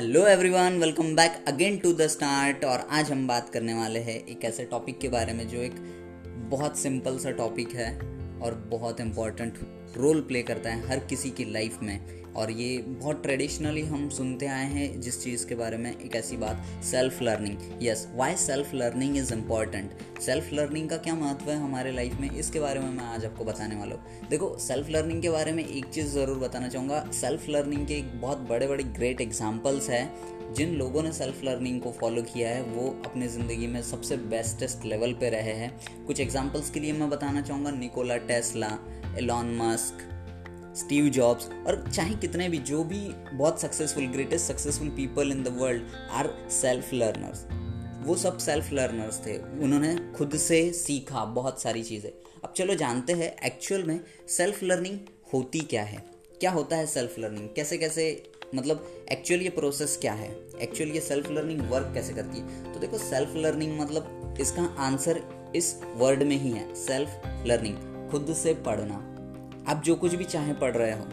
Hello everyone welcome back again to the start और आज हम बात करने वाले हैं एक ऐसे टॉपिक के बारे में जो एक बहुत सिंपल सा टॉपिक है और बहुत इंपॉर्टेंट रोल प्ले करता है हर किसी की लाइफ में। और ये बहुत ट्रेडिशनली हम सुनते आए हैं जिस चीज़ के बारे में एक ऐसी बात self learning yes why self learning is important self learning का क्या महत्व है हमारे लाइफ में? इसके बारे में मैं आज आपको बताने वाला हूँ। देखो सेल्फ लर्निंग के बारे में एक चीज़ ज़रूर बताना चाहूँगा। सेल्फ लर्निंग के एक बहुत बड़े बड़े ग्रेट एग्जाम्पल्स हैं। जिन लोगों ने सेल्फ लर्निंग को फॉलो किया है, वो अपने ज़िंदगी में सबसे बेस्टेस्ट लेवल पे रहे हैं। कुछ एग्जांपल्स के लिए मैं बताना चाहूँगा। Nikola Tesla Elon Musk Steve Jobs और चाहे कितने भी, जो भी बहुत successful greatest successful people in the world are self learners वो सब सेल्फ लर्नर्स थे। उन्होंने खुद से सीखा बहुत सारी चीज़ें। अब चलो जानते हैं एक्चुअल में सेल्फ लर्निंग होती क्या है? क्या होता है सेल्फ लर्निंग कैसे कैसे मतलब एक्चुअल ये प्रोसेस क्या है? एक्चुअल ये सेल्फ लर्निंग वर्क कैसे करती है? तो देखो सेल्फ लर्निंग मतलब इसका आंसर इस वर्ड में ही है। सेल्फ लर्निंग खुद से पढ़ना। आप जो कुछ भी चाहे पढ़ रहे हो,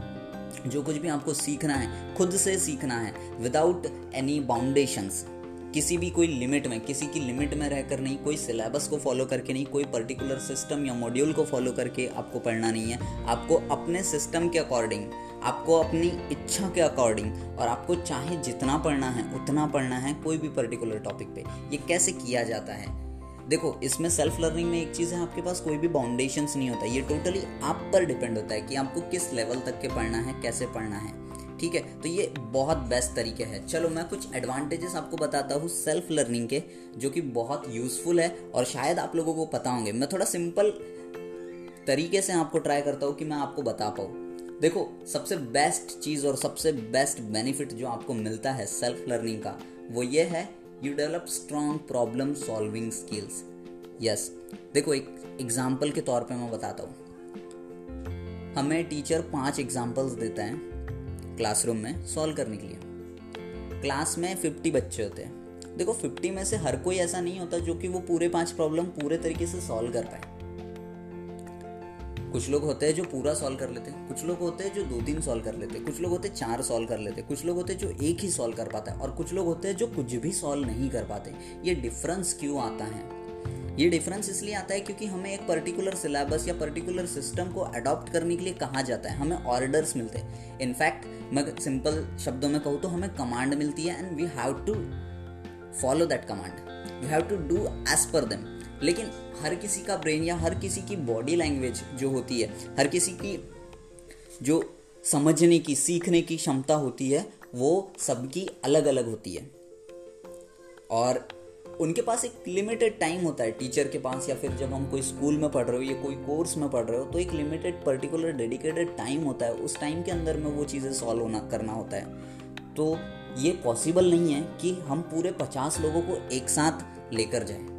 जो कुछ भी आपको सीखना है, खुद से सीखना है विदाउट एनी बाउंडेशंस किसी भी कोई लिमिट में, किसी की लिमिट में रहकर नहीं, कोई सिलेबस को फॉलो करके नहीं, कोई पर्टिकुलर सिस्टम या मॉड्यूल को फॉलो करके आपको पढ़ना नहीं है। आपको अपने सिस्टम के अकॉर्डिंग आपको अपनी इच्छा के अकॉर्डिंग और आपको चाहे जितना पढ़ना है, उतना पढ़ना है कोई भी पर्टिकुलर टॉपिक पे। ये कैसे किया जाता है? देखो, इसमें सेल्फ लर्निंग में एक चीज़ है, आपके पास कोई भी बाउंडेशंस नहीं होता। ये टोटली आप पर डिपेंड होता है कि आपको किस लेवल तक के पढ़ना है, कैसे पढ़ना है। ठीक है? तो ये बहुत बेस्ट तरीके है। चलो, मैं कुछ एडवांटेजेस आपको बताता हूँ सेल्फ लर्निंग के, जो कि बहुत यूजफुल है, और शायद आप लोगों को पता होंगे। मैं थोड़ा सिंपल तरीके से आपको ट्राई करता हूँ कि मैं आपको बता पाऊँ। देखो, सबसे बेस्ट चीज़ और सबसे बेस्ट बेनिफिट जो आपको मिलता है सेल्फ लर्निंग का, वो ये है you develop strong problem solving skills yes देखो एक एग्ज़ाम्पल के तौर पे मैं बताता हूँ। हमें टीचर पाँच एग्जाम्पल्स देता है क्लासरूम में सॉल्व करने के लिए। क्लास में फिफ्टी बच्चे होते हैं। देखो फिफ्टी में से हर कोई ऐसा नहीं होता जो कि वो पूरे पाँच प्रॉब्लम पूरे तरीके से सॉल्व कर पाए। कुछ लोग होते हैं जो पूरा सॉल्व कर लेते हैं। कुछ लोग होते हैं जो दो तीन सॉल्व कर लेते हैं। कुछ लोग होते हैं चार सॉल्व कर लेते हैं। कुछ लोग होते हैं जो एक ही सॉल्व कर पाता है। और कुछ लोग होते हैं जो कुछ भी सॉल्व नहीं कर पाते। ये डिफरेंस क्यों आता है? ये डिफरेंस इसलिए आता है क्योंकि हमें एक पर्टिकुलर सिलेबस या पर्टिकुलर सिस्टम को अडॉप्ट करने के लिए कहा जाता है? हमें ऑर्डर्स मिलते हैं। इनफैक्ट मैं सिंपल शब्दों में कहूँ तो हमें कमांड मिलती है and we have to follow that command we have to do as per them लेकिन हर किसी का ब्रेन या हर किसी की बॉडी लैंग्वेज जो होती है, हर किसी की जो समझने की, सीखने की क्षमता होती है, वो सबकी अलग अलग होती है। और उनके पास एक लिमिटेड टाइम होता है टीचर के पास या फिर जब हम कोई स्कूल में पढ़ रहे हो या कोई कोर्स में पढ़ रहे हो तो एक लिमिटेड पर्टिकुलर डेडिकेटेड टाइम होता है। उस टाइम के अंदर में वो चीज़ें सॉल्व होना, करना होता है। तो ये पॉसिबल नहीं है कि हम पूरे पचास लोगों को एक साथ लेकर जाएँ।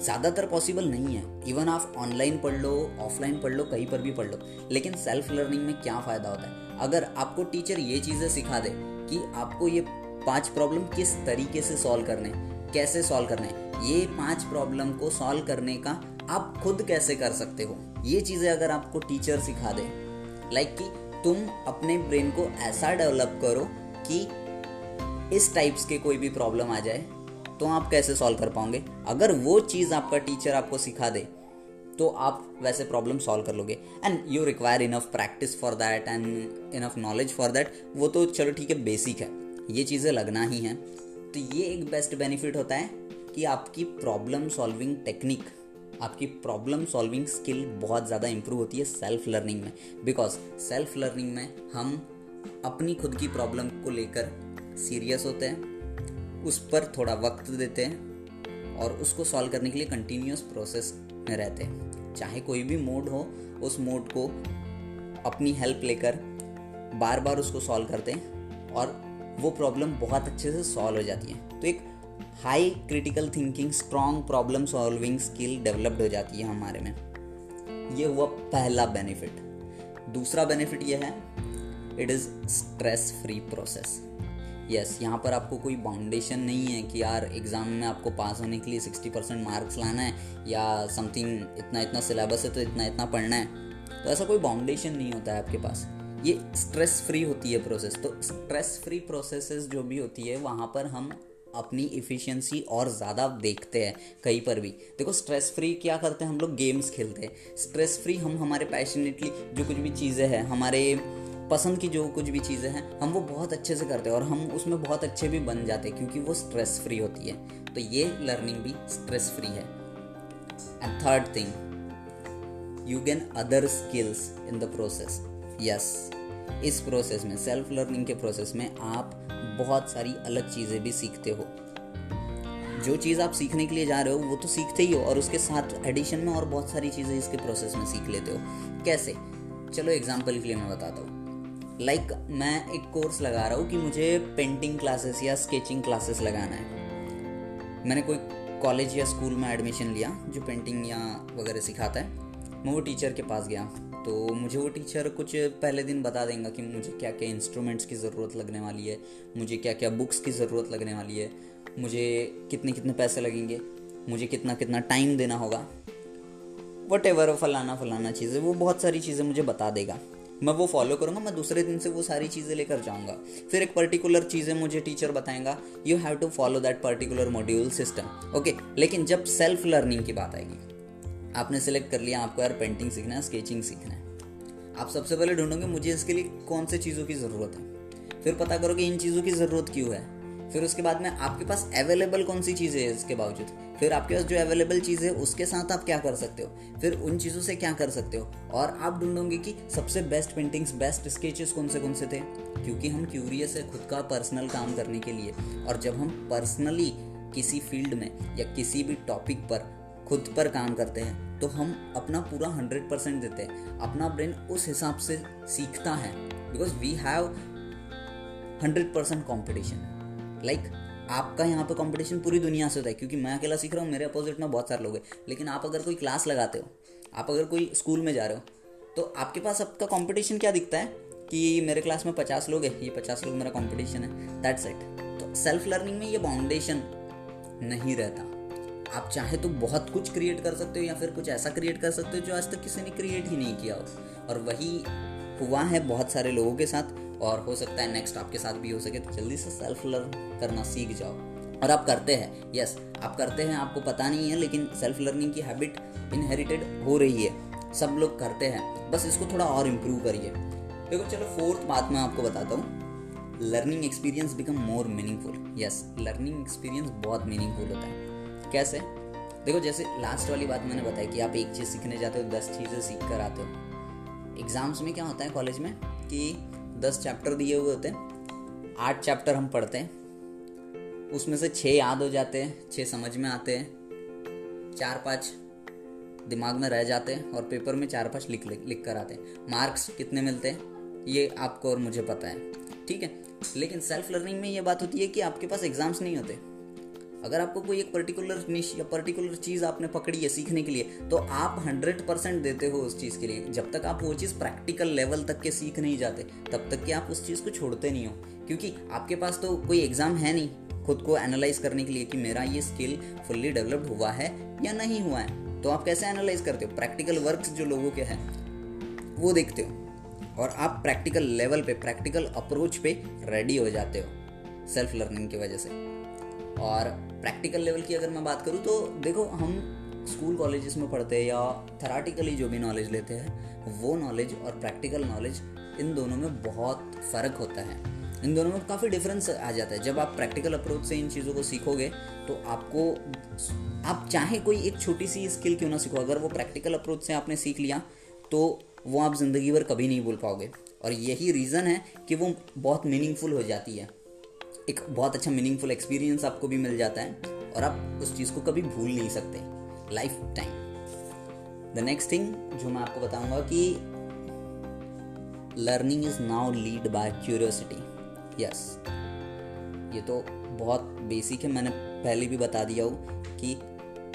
ज़्यादातर पॉसिबल नहीं है. इवन आप ऑनलाइन पढ़ लो ऑफलाइन पढ़ लो, कहीं पर भी पढ़ लो. लेकिन सेल्फ लर्निंग में क्या फ़ायदा होता है? अगर आपको टीचर ये चीज़ें सिखा दे कि आपको ये पाँच प्रॉब्लम किस तरीके से सॉल्व करने कैसे सॉल्व करने ये पाँच प्रॉब्लम को सॉल्व करने का आप खुद कैसे कर सकते हो? ये चीज़ें अगर आपको टीचर सिखा दे लाइक like कि तुम अपने ब्रेन को ऐसा डेवलप करो कि इस टाइप्स के कोई भी प्रॉब्लम आ जाए तो आप कैसे सॉल्व कर पाओगे? अगर वो चीज़ आपका टीचर आपको सिखा दे तो आप वैसे प्रॉब्लम सॉल्व कर लोगे। And you require enough practice for that and enough knowledge for that वो तो चलो ठीक है बेसिक है। ये चीज़ें लगना ही हैं। तो ये एक बेस्ट बेनिफिट होता है कि आपकी प्रॉब्लम सॉल्विंग टेक्निक आपकी प्रॉब्लम सॉल्विंग स्किल बहुत ज़्यादा इंप्रूव होती है सेल्फ लर्निंग में। बिकॉज़ सेल्फ लर्निंग में हम अपनी खुद की प्रॉब्लम को लेकर सीरियस होते हैं। उस पर थोड़ा वक्त देते हैं और उसको सॉल्व करने के लिए कंटिन्यूस प्रोसेस में रहते हैं। चाहे कोई भी मोड हो, उस मोड को अपनी हेल्प लेकर बार बार उसको सॉल्व करते हैं और वो प्रॉब्लम बहुत अच्छे से सॉल्व हो जाती है। तो एक high critical thinking strong problem solving skill developed हो जाती है हमारे में। ये हुआ पहला बेनिफिट दूसरा बेनिफिट यह है it is stress free process yes यहाँ पर आपको कोई बाउंडेशन नहीं है कि यार एग्ज़ाम में आपको पास होने के लिए सिक्सटी परसेंट मार्क्स लाना है या समथिंग इतना इतना सिलेबस है तो इतना इतना पढ़ना है। तो ऐसा कोई बाउंडेशन नहीं होता है आपके पास। ये स्ट्रेस फ्री होती है प्रोसेस तो स्ट्रेस फ्री प्रोसेसेस जो भी होती है, वहाँ पर हम अपनी इफ़िशियंसी और ज़्यादा देखते हैं कहीं पर भी। देखो स्ट्रेस फ्री क्या करते हैं हम लोग? गेम्स खेलते हैं। स्ट्रेस फ्री हम हमारे पैशनेटली जो कुछ भी चीज़ें हैं, हमारे पसंद की जो कुछ भी चीज़ें हैं, हम वो बहुत अच्छे से करते हैं और हम उसमें बहुत अच्छे भी बन जाते हैं क्योंकि वो स्ट्रेस फ्री होती है। तो ये लर्निंग भी स्ट्रेस फ्री है। And third thing you gain other skills in the process yes इस प्रोसेस में सेल्फ लर्निंग के प्रोसेस में आप बहुत सारी अलग चीज़ें भी सीखते हो। जो चीज़ आप सीखने के लिए जा रहे हो, वो तो सीखते ही हो और उसके साथ एडिशन में और बहुत सारी चीज़ें इसके प्रोसेस में सीख लेते हो। कैसे? चलो एग्ज़ाम्पल के लिए मैं बताता हूँ। लाइक like, मैं एक कोर्स लगा रहा हूँ कि मुझे पेंटिंग क्लासेस या स्केचिंग क्लासेस लगाना है। मैंने कोई कॉलेज या स्कूल में एडमिशन लिया जो पेंटिंग या वगैरह सिखाता है। मैं वो टीचर के पास गया। तो मुझे वो टीचर कुछ पहले दिन बता देंगे कि मुझे क्या क्या इंस्ट्रूमेंट्स की ज़रूरत लगने वाली है मुझे क्या क्या बुक्स की ज़रूरत लगने वाली है मुझे कितने कितने पैसे लगेंगे मुझे कितना कितना टाइम देना होगा। वट एवर फलाना फलाना चीज़ें वो बहुत सारी चीज़ें मुझे बता देगा। मैं वो फॉलो करूँगा, मैं दूसरे दिन से वो सारी चीज़ें लेकर जाऊँगा। फिर एक पर्टिकुलर चीज़ें मुझे teacher बताएँगा you have to follow that particular module system okay लेकिन जब सेल्फ लर्निंग की बात आएगी, आपने सेलेक्ट कर लिया, आपको यार पेंटिंग सीखना है स्केचिंग सीखना है। आप सबसे पहले ढूंढोगे, मुझे इसके लिए कौन से चीज़ों की ज़रूरत है? फिर पता करोगे, इन चीज़ों की ज़रूरत क्यों है? फिर उसके बाद में आपके पास अवेलेबल कौन सी चीज़ें है इसके बावजूद? फिर आपके पास जो अवेलेबल चीज़ है, उसके साथ आप क्या कर सकते हो? फिर उन चीज़ों से क्या कर सकते हो? और आप ढूंढोगे कि सबसे बेस्ट पेंटिंग्स बेस्ट स्केचेस कौन से कौन से थे? क्योंकि हम क्यूरियस है खुद का पर्सनल काम करने के लिए। और जब हम पर्सनली किसी फ़ील्ड में या किसी भी टॉपिक पर खुद पर काम करते हैं तो हम अपना पूरा हंड्रेड परसेंट देते हैं। अपना ब्रेन उस हिसाब से सीखता है। Because we have hundred percent competition like आपका यहाँ पे कंपटीशन पूरी दुनिया से होता है, क्योंकि मैं अकेला सीख रहा हूँ, मेरे अपोजिट में बहुत सारे लोग हैं। लेकिन आप अगर कोई क्लास लगाते हो, आप अगर कोई स्कूल में जा रहे हो तो आपके पास आपका कंपटीशन क्या दिखता है? कि मेरे क्लास में पचास लोग हैं, ये पचास लोग मेरा कंपटीशन है दैट्स इट तो सेल्फ लर्निंग में ये बाउंडेशन नहीं रहता। आप चाहे तो बहुत कुछ क्रिएट कर सकते हो, या फिर कुछ ऐसा क्रिएट कर सकते हो, जो आज तक किसी ने क्रिएट ही नहीं किया हो। और वही हुआ है बहुत सारे लोगों के साथ। और हो सकता है नेक्स्ट आपके साथ भी हो सके तो जल्दी से सेल्फ लर्न करना सीख जाओ। और आप करते हैं यस आप करते हैं, आपको पता नहीं है, लेकिन सेल्फ लर्निंग की हैबिट इनहेरिटेड हो रही है। सब लोग करते हैं, बस इसको थोड़ा और इम्प्रूव करिए। देखो, चलो फोर्थ बात मैं आपको बताता हूँ। Learning experience become more meaningful yes learning experience बहुत मीनिंगफुल होता है। कैसे? देखो, जैसे लास्ट वाली बात मैंने बताई कि आप एक चीज़ सीखने जाते हो, दस चीज़ें सीख कर आते हो। एग्ज़ाम्स में क्या होता है कॉलेज में कि दस चैप्टर दिए हुए होते हैं। आठ चैप्टर हम पढ़ते हैं। उसमें से छः याद हो जाते हैं छः समझ में आते हैं। चार पाँच दिमाग में रह जाते हैं और पेपर में चार पाँच लिख लिख कर आते हैं। मार्क्स कितने मिलते हैं, ये आपको और मुझे पता है। ठीक है? लेकिन सेल्फ लर्निंग में ये बात होती है कि आपके पास एग्ज़ाम्स नहीं होते। अगर आपको कोई एक पर्टिकुलर निश या पर्टिकुलर चीज़ आपने पकड़ी है सीखने के लिए तो आप हंड्रेड परसेंट देते हो उस चीज़ के लिए। जब तक आप वो चीज़ प्रैक्टिकल लेवल तक के सीख नहीं जाते, तब तक कि आप उस चीज़ को छोड़ते नहीं हो। क्योंकि आपके पास तो कोई एग्ज़ाम है नहीं खुद को एनालाइज करने के लिए कि मेरा ये स्किल फुल्ली डेवलप्ड हुआ है या नहीं हुआ है। तो आप कैसे एनालाइज करते हो? प्रैक्टिकल वर्क जो लोगों के हैं, वो देखते हो। और आप प्रैक्टिकल लेवल पे प्रैक्टिकल अप्रोच पे रेडी हो जाते हो सेल्फ लर्निंग की वजह से। और प्रैक्टिकल लेवल की अगर मैं बात करूँ तो देखो, हम स्कूल कॉलेजेस में पढ़ते हैं या थेराटिकली जो भी नॉलेज लेते हैं, वो नॉलेज और प्रैक्टिकल नॉलेज इन दोनों में बहुत फ़र्क होता है। इन दोनों में काफ़ी डिफरेंस आ जाता है। जब आप प्रैक्टिकल अप्रोच से इन चीज़ों को सीखोगे तो आपको आप चाहे कोई एक छोटी सी स्किल क्यों ना सीखो, अगर वो प्रैक्टिकल अप्रोच से आपने सीख लिया तो वो आप ज़िंदगी भर कभी नहीं भूल पाओगे। और यही रीज़न है कि वो बहुत मीनिंगफुल हो जाती है। एक बहुत अच्छा मीनिंगफुल एक्सपीरियंस आपको भी मिल जाता है और आप उस चीज़ को कभी भूल नहीं सकते। Lifetime the next thing जो मैं आपको बताऊँगा कि learning is now lead by curiosity yes ये तो बहुत बेसिक है। मैंने पहले भी बता दिया हूँ कि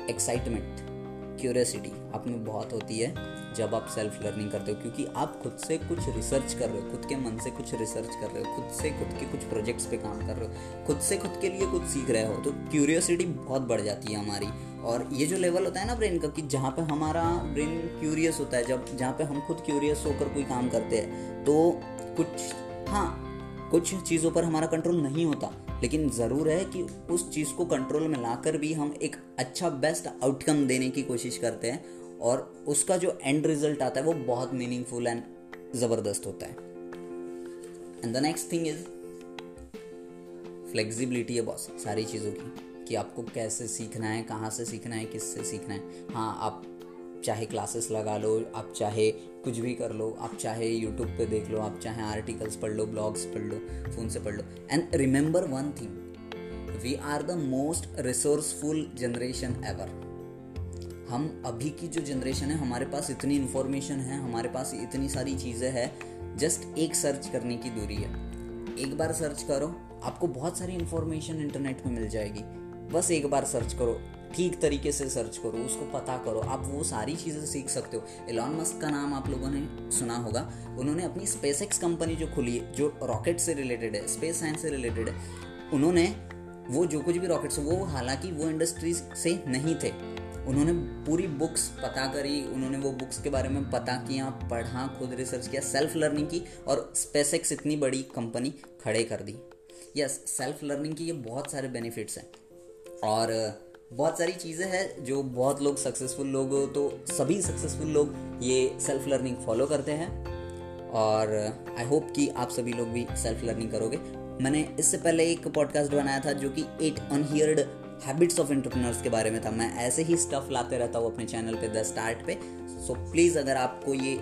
एक्साइटमेंट क्यूरियोसिटी आप में बहुत होती है जब आप सेल्फ लर्निंग करते हो, क्योंकि आप खुद से कुछ रिसर्च कर रहे हो, खुद के मन से कुछ रिसर्च कर रहे हो, खुद से खुद के कुछ प्रोजेक्ट्स पे काम कर रहे हो, खुद से खुद के लिए कुछ सीख रहे हो तो क्यूरियोसिटी बहुत बढ़ जाती है हमारी। और ये जो लेवल होता है ना ब्रेन का कि जहाँ पे हमारा ब्रेन क्यूरियस होता है, जब जहाँ पे हम खुद क्यूरियस होकर कोई काम करते हैं तो कुछ हाँ कुछ चीज़ों पर हमारा कंट्रोल नहीं होता। लेकिन ज़रूर है कि उस चीज़ को कंट्रोल में लाकर भी हम एक अच्छा बेस्ट आउटकम देने की कोशिश करते हैं और उसका जो एंड रिज़ल्ट आता है वो बहुत मीनिंगफुल एंड ज़बरदस्त होता है। And the next thing is flexibility है बॉस सारी चीज़ों की, कि आपको कैसे सीखना है, कहाँ से सीखना है, किससे सीखना है। हाँ आप चाहे क्लासेस लगा लो, आप चाहे कुछ भी कर लो, आप चाहे यूट्यूब पे देख लो, आप चाहे आर्टिकल्स पढ़ लो ब्लॉग्स पढ़ लो फ़ोन से पढ़ लो। And remember one thing we are the most resourceful generation ever हम अभी की जो जनरेशन है, हमारे पास इतनी इन्फॉर्मेशन है, हमारे पास इतनी सारी चीज़ें हैं जस्ट एक सर्च करने की दूरी है। एक बार सर्च करो, आपको बहुत सारी इन्फॉर्मेशन इंटरनेट में मिल जाएगी। बस एक बार सर्च करो ठीक तरीके से सर्च करो, उसको पता करो। आप वो सारी चीज़ें सीख सकते हो। एलॉन मस्क का नाम आप लोगों ने सुना होगा। उन्होंने अपनी स्पेस एक्स कंपनी जो खुली है, जो रॉकेट से रिलेटेड है स्पेस साइंस से रिलेटेड है, उन्होंने वो जो कुछ भी रॉकेट्स वो हालाँकि वो इंडस्ट्रीज़ से नहीं थे। उन्होंने पूरी बुक्स पता करी, उन्होंने वो बुक्स के बारे में पता किया, पढ़ा, खुद रिसर्च किया सेल्फ लर्निंग की और स्पेस एक्स इतनी बड़ी कंपनी खड़े कर दी। यस सेल्फ लर्निंग की ये बहुत सारे बेनिफिट्स हैं। और बहुत सारी चीज़ें हैं जो बहुत लोग सक्सेसफुल लोग तो सभी सक्सेसफुल लोग ये सेल्फ लर्निंग फॉलो करते हैं। और आई होप कि आप सभी लोग भी सेल्फ लर्निंग करोगे। मैंने इससे पहले एक पॉडकास्ट बनाया था जो कि eight unheard habits of entrepreneurs के बारे में था। मैं ऐसे ही स्टफ़ लाते रहता हूँ अपने चैनल पे द स्टार्ट पे। सो so, प्लीज़ अगर आपको ये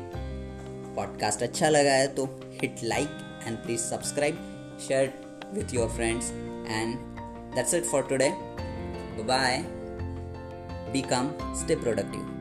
पॉडकास्ट अच्छा लगा है तो hit like and please subscribe share with your friends and that's it for today bye become stay productive